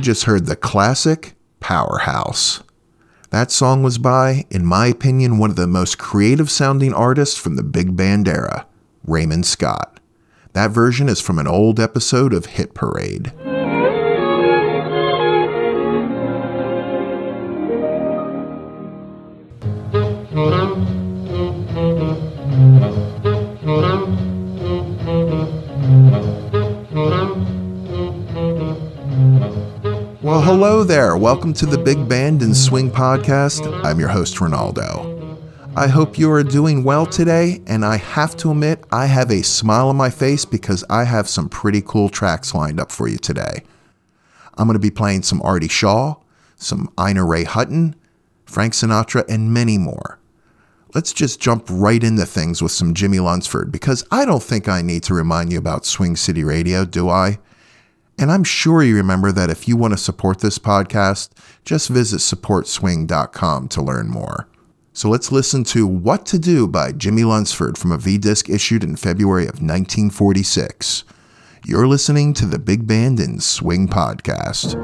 just heard the classic Powerhouse. That song was by, in my opinion, one of the most creative sounding artists from the big band era, Raymond Scott. That version is from an old episode of Hit Parade. Well, hello there. Welcome to the Big Band and Swing Podcast. I'm your host, Ronnaldo. I hope you are doing well today, and I have to admit, I have a smile on my face because I have some pretty cool tracks lined up for you today. I'm going to be playing some Artie Shaw, some Ina Ray Hutton, Frank Sinatra, and many more. Let's just jump right into things with some Jimmie Lunceford because I don't think I need to remind you about Swing City Radio, do I? And I'm sure you remember that if you want to support this podcast, just visit supportswing.com to learn more. So let's listen to What to Do by Jimmie Lunceford from a V disc issued in February of 1946. You're listening to the Big Band and Swing Podcast.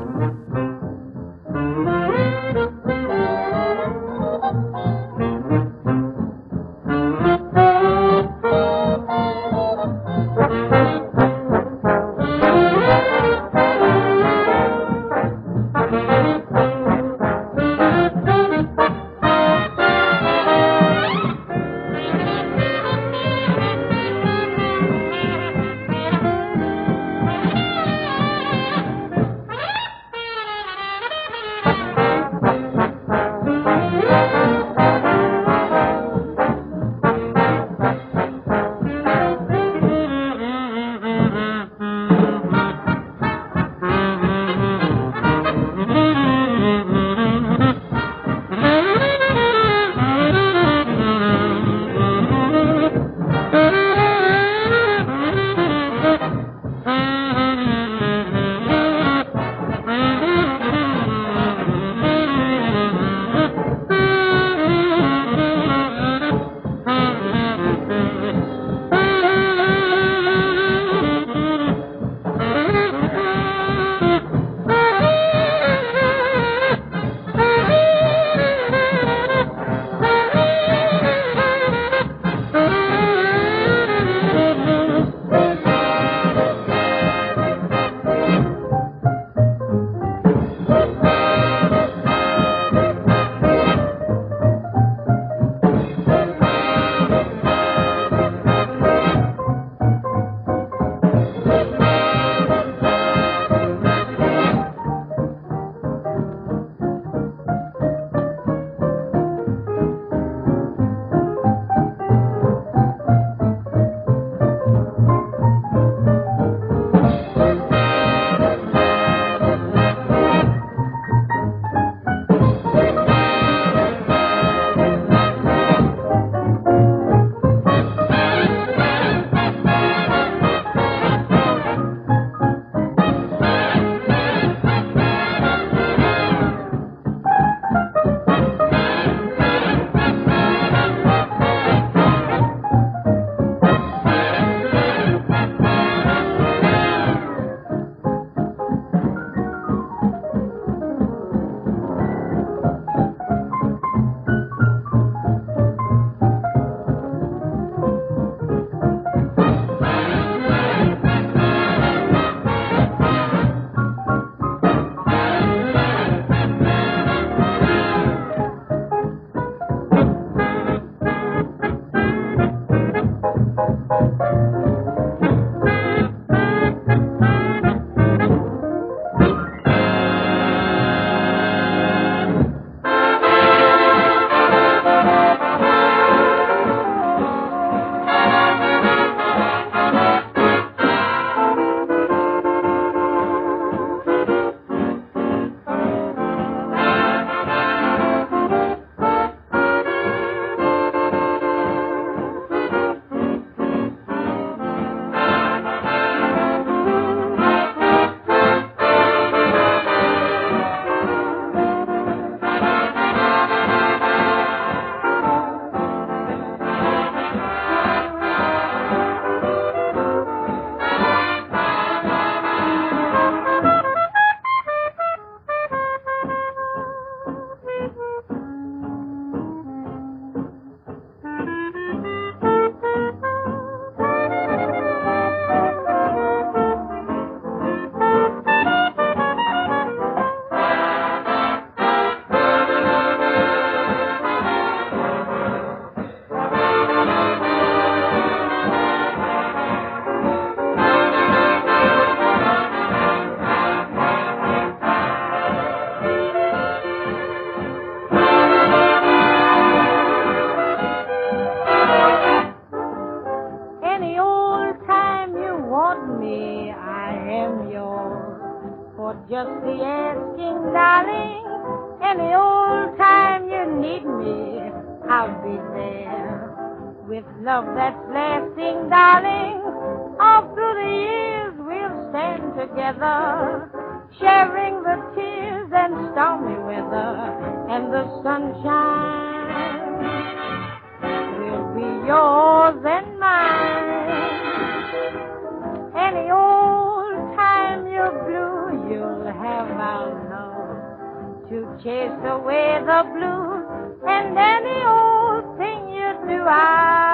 And any old thing you do, I'll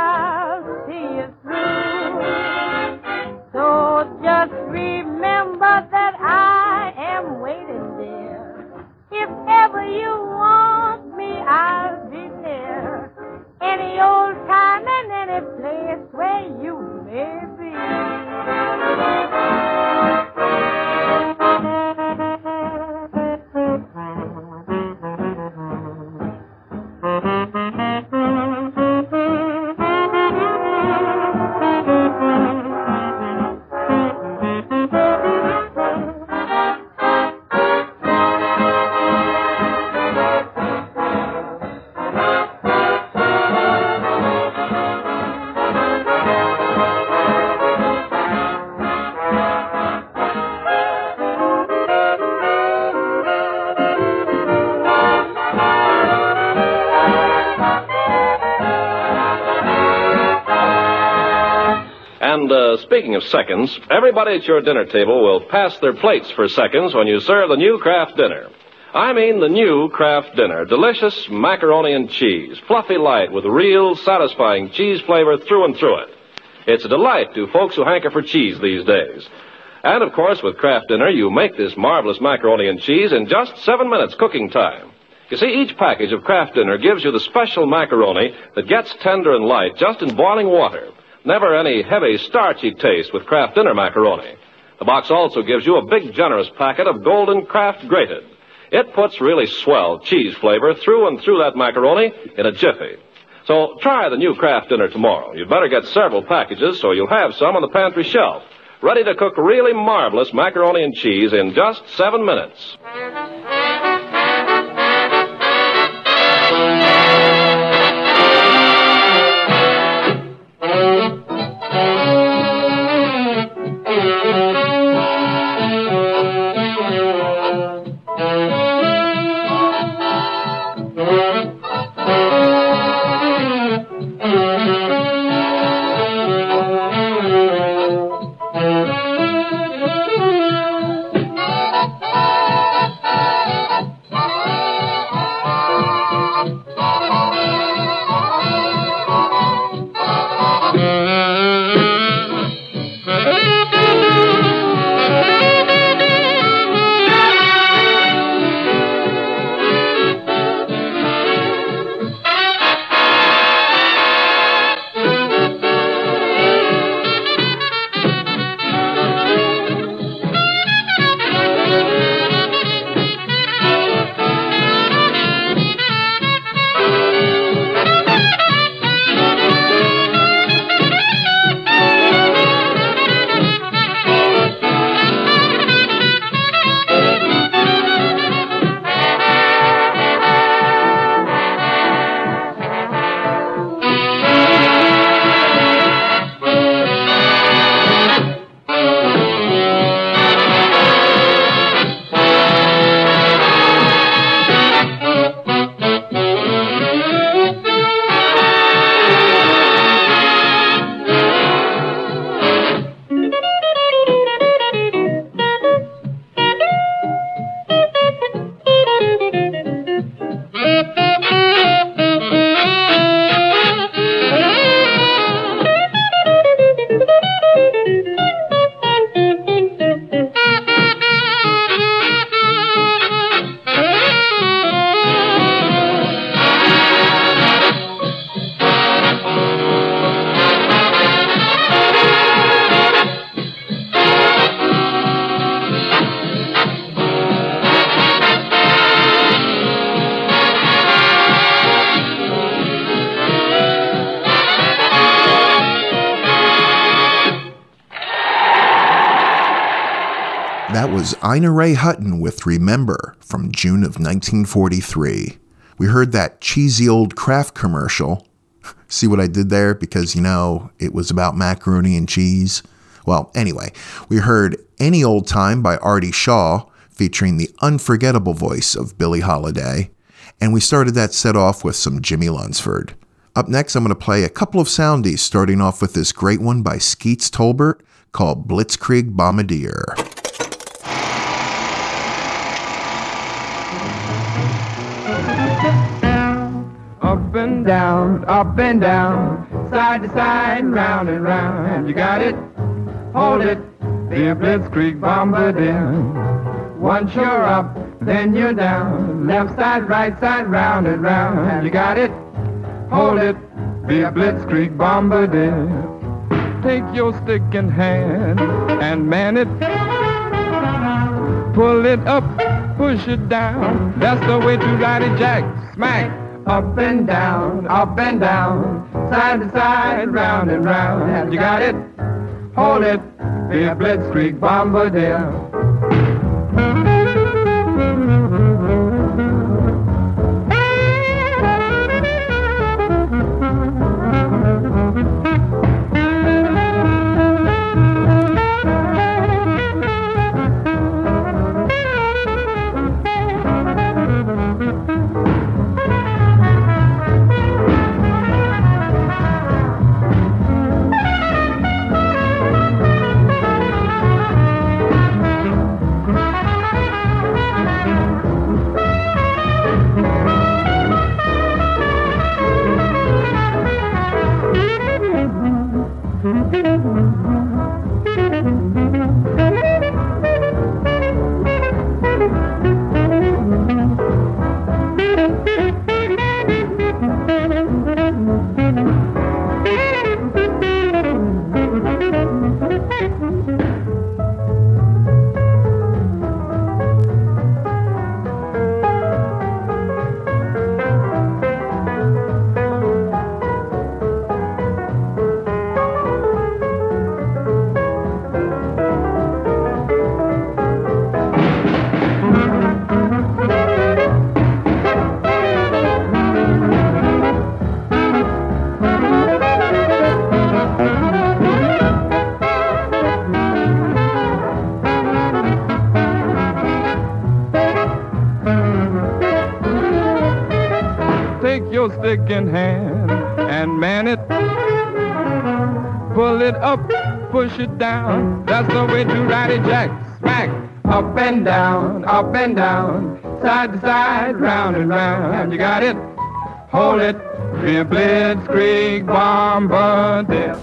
And uh, speaking of seconds, everybody at your dinner table will pass their plates for seconds when you serve the new Kraft dinner. I mean the new Kraft dinner. Delicious macaroni and cheese, fluffy light with real satisfying cheese flavor through and through it. It's a delight to folks who hanker for cheese these days. And of course, with Kraft dinner, you make this marvelous macaroni and cheese in just seven minutes cooking time. You see, each package of Kraft dinner gives you the special macaroni that gets tender and light just in boiling water. Never any heavy, starchy taste with Kraft dinner macaroni. The box also gives you a big, generous packet of golden Kraft grated. It puts really swell cheese flavor through and through that macaroni in a jiffy. So try the new Kraft dinner tomorrow. You'd better get several packages so you'll have some on the pantry shelf. Ready to cook really marvelous macaroni and cheese in just seven minutes. Was Ina Ray Hutton with Remember from June of 1943. We heard that cheesy old Kraft commercial. See what I did there? Because, you know, it was about macaroni and cheese. Well, anyway, we heard Any Old Time by Artie Shaw, featuring the unforgettable voice of Billie Holiday. And we started that set off with some Jimmie Lunceford. Up next, I'm going to play a couple of soundies, starting off with this great one by Skeets Tolbert called Blitzkrieg Bombardier. Up and down, up and down, side to side, round and round. You got it? Hold it. The Blitzkrieg Bombardier. Once you're up, then you're down. Left side, right side, round and round. You got it? Hold it. Be a Blitzkrieg Bombardier. Take your stick in hand and man it. Pull it up, push it down. That's the way to ride it, Jack. Smack. Up and down, up and down, side to side, round and round. Have You got it? Hold it. Be a Blitzkrieg Bombardier. Stick in hand and man it. Pull it up, push it down. That's the way to ride it, Jack. Smack. Up and down, up and down, side to side, round and round. You got it? Hold it. Be a blitzkrieg bombardier.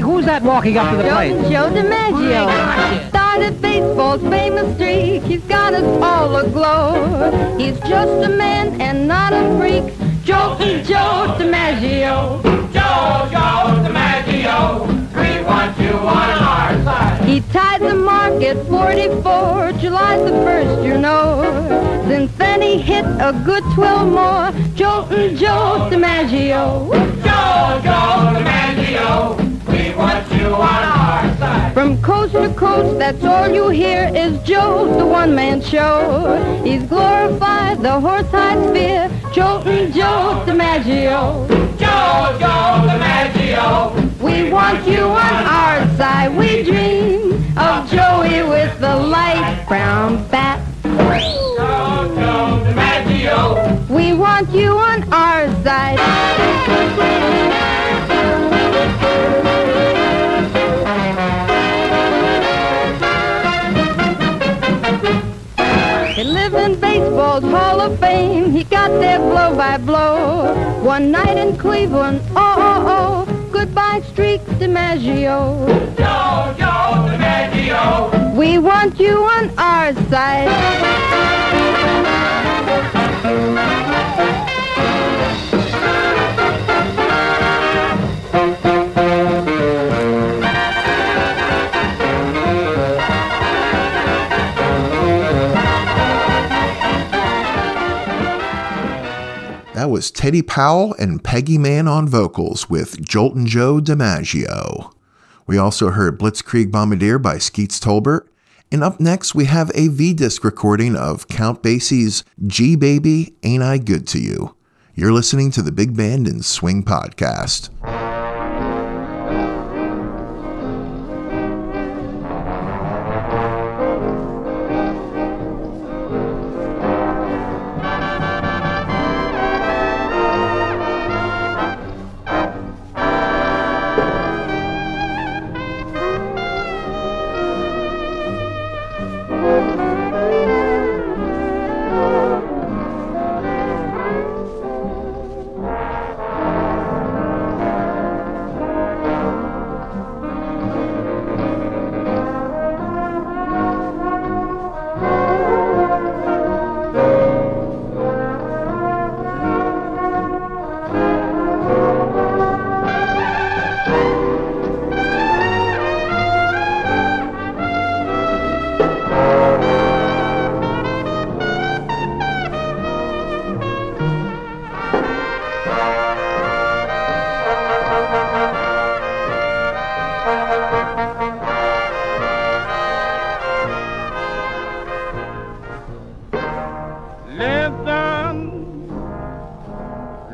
Say, who's that walking up to the plate? Joe DiMaggio Gotcha. started baseball's famous streak. He's got us all aglow. He's just a man and not a freak. Joe, Joe DiMaggio. Joe, Joe DiMaggio, we want you on our side. He tied the mark at 44, July the 1st, you know. Since then he hit a good 12 more. Joe, Joe DiMaggio. Joe, Joe DiMaggio, we want you on our side. From coast to coast, that's all you hear is Joe, the one-man show. He's glorified the horse-hide sphere, Joe, Joe DiMaggio. Joe, Joe DiMaggio, We want you on our side. We dream of uh-huh. Joey with the light brown bat. Joe, Joe DiMaggio. We want you on our side. There blow. One night in Cleveland, oh, oh, oh. Goodbye streak DiMaggio. Joe, Joe DiMaggio. We want you on our side. Was Teddy Powell and Peggy Mann on vocals with Joltin' Joe DiMaggio. We also heard Blitzkrieg Bombardier by Skeets Tolbert. And up next, we have a V disc recording of Count Basie's Gee Baby, Ain't I Good to You? You're listening to the Big Band and Swing Podcast.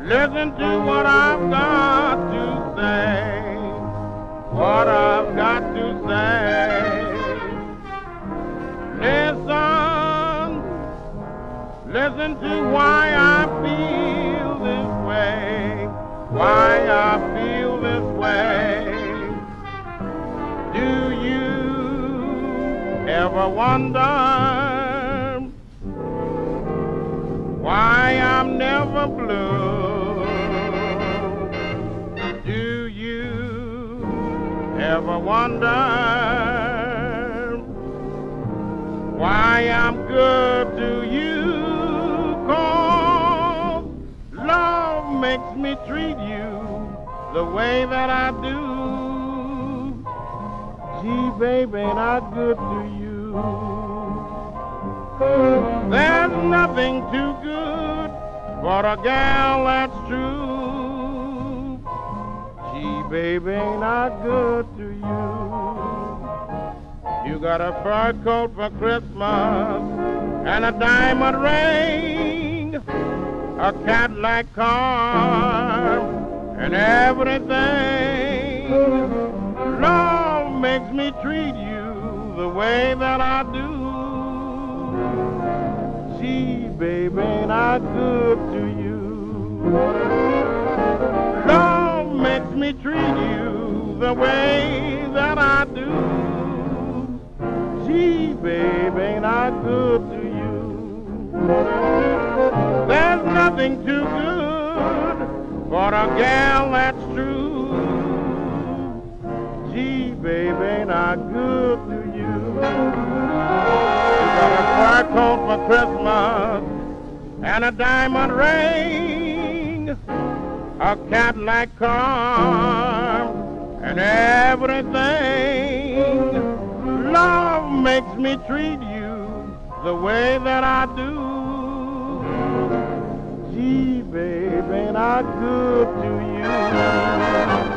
Listen to what I've got to say. What I've got to say. Listen, listen to why I feel this way. Why I feel this way. Do you ever wonder? why I'm never blue. Ever wonder why I'm good to you? Cause love makes me treat you the way that I do. Gee, baby, I good to you? There's nothing too good for a gal that's true. Baby, ain't I good to you? You got a fur coat for Christmas and a diamond ring, a Cadillac car, and everything. Love makes me treat you the way that I do. Gee, baby, ain't I good to you? Me treat you the way that I do. Gee, baby, ain't I good to you? There's nothing too good for a gal that's true. Gee, baby, ain't I good to you? got a fur coat for Christmas and a diamond ring, a Cadillac car, and everything. Love makes me treat you the way that I do. Gee, baby, ain't I good to you?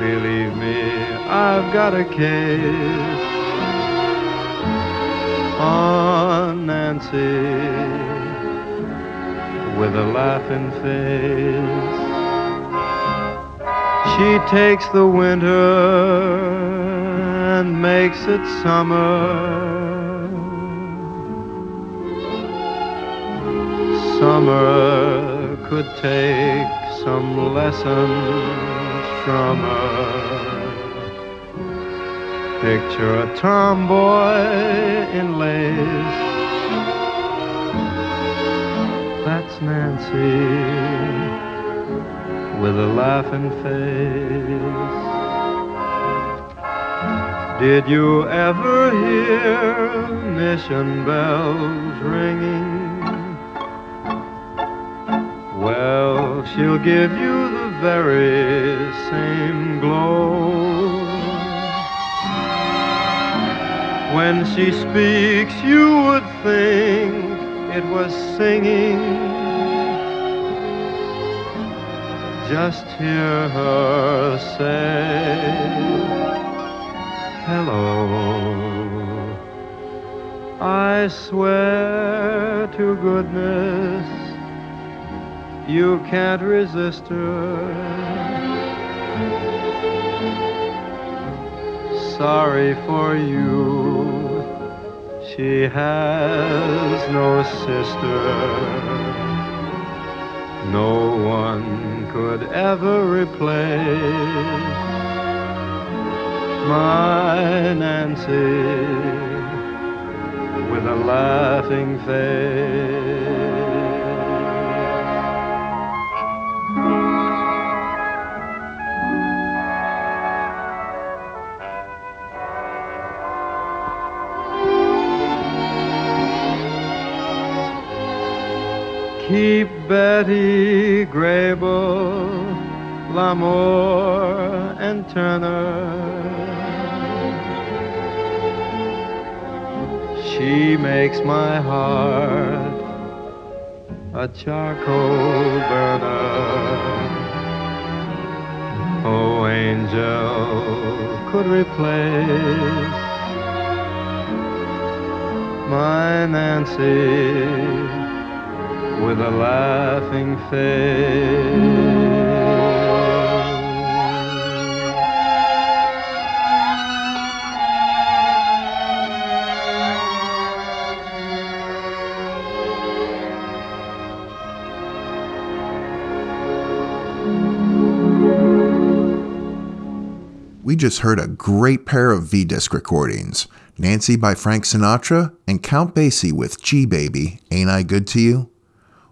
Believe me, I've got a case on Nancy with a laughing face. She takes the winter and makes it summer. Summer could take some lessons her. Picture a tomboy in lace that's Nancy with a laughing face. Did you ever hear mission bells ringing? Well, she'll give you the very same glow. When she speaks, you would think it was singing. Just hear her say, Hello. I swear to goodness, you can't resist her. Sorry for you she has no sister. No one could ever replace my Nancy with a laughing face. Keep Betty Grable, Lamour, and Turner. She makes my heart a charcoal burner. Oh, angel could replace my Nancy with a laughing face. We just heard a great pair of V disc recordings Nancy by Frank Sinatra and Count Basie with Gee Baby, Ain't I Good to You?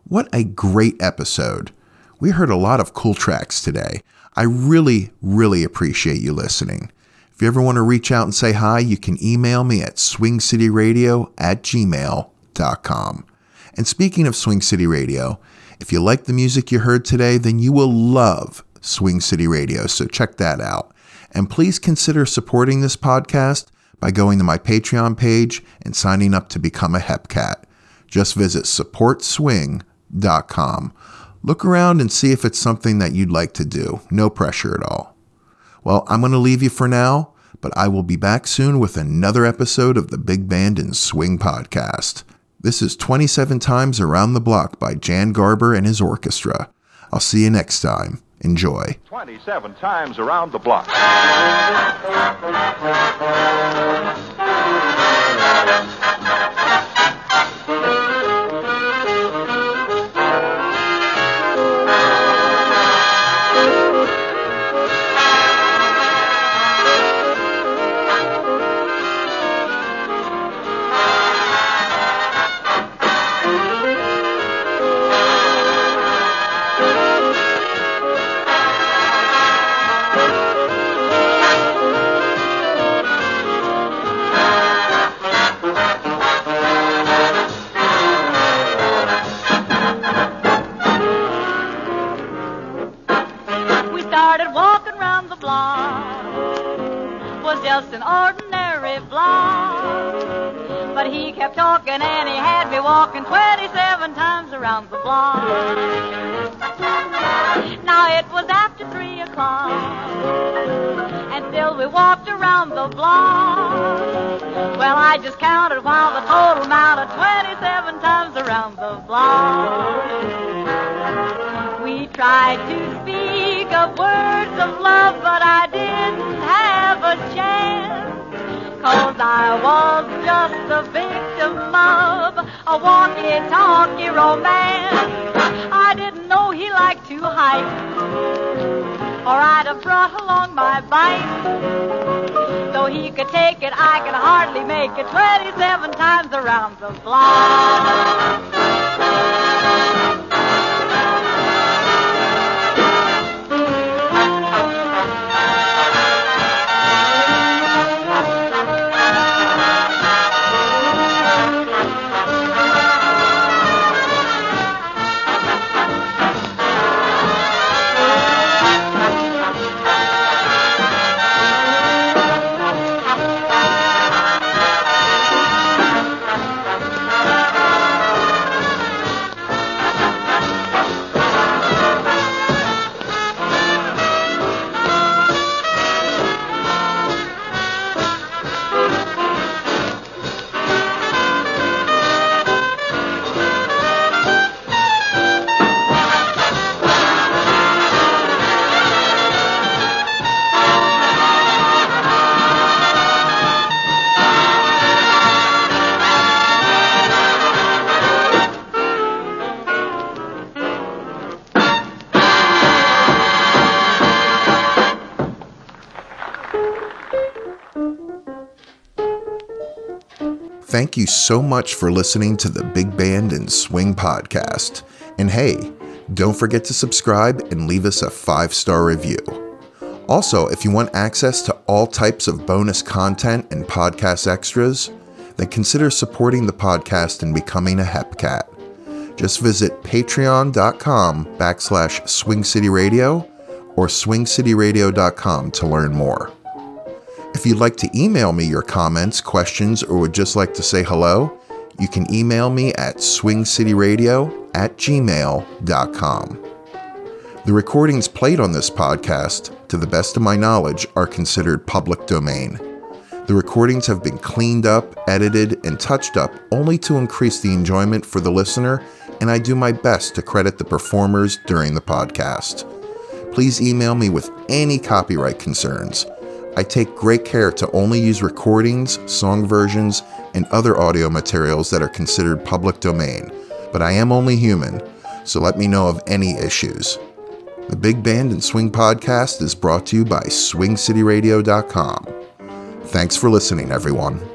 What a great episode. We heard a lot of cool tracks today. I really, really appreciate you listening. If you ever want to reach out and say hi, you can email me at swingcityradio at gmail.com. And speaking of Swing City Radio, if you like the music you heard today, then you will love Swing City Radio, so check that out. And please consider supporting this podcast by going to my Patreon page and signing up to become a Hepcat. Just visit supportswing.com com. Look around and see if it's something that you'd like to do. No pressure at all. Well, I'm going to leave you for now, but I will be back soon with another episode of the Big Band and Swing podcast. This is 27 Times Around the Block by Jan Garber and his orchestra. I'll see you next time. Enjoy. 27 times around the block. an ordinary blonde. But he kept talking and he had me walking 27 times around the block. Now it was after three o'clock, and still we walked around the block. Well, I just counted while the total amount of 27 times around the block. We tried to speak of words of love, but I didn't have a chance. I was just a victim of a walkie-talkie romance. I didn't know he liked to hike, or I'd have brought along my bike. Though he could take it, I could hardly make it 27 times around the block. Thank you so much for listening to the Big Band and Swing podcast. And hey, don't forget to subscribe and leave us a five star review. Also, if you want access to all types of bonus content and podcast extras, then consider supporting the podcast and becoming a HepCat. Just visit patreon.com backslash Swing City Radio or swingcityradio.com to learn more. If you'd like to email me your comments, questions, or would just like to say hello, you can email me at swingcityradio at gmail.com. The recordings played on this podcast, to the best of my knowledge, are considered public domain. The recordings have been cleaned up, edited, and touched up only to increase the enjoyment for the listener, and I do my best to credit the performers during the podcast. Please email me with any copyright concerns. I take great care to only use recordings, song versions, and other audio materials that are considered public domain, but I am only human, so let me know of any issues. The Big Band and Swing podcast is brought to you by SwingCityRadio.com. Thanks for listening, everyone.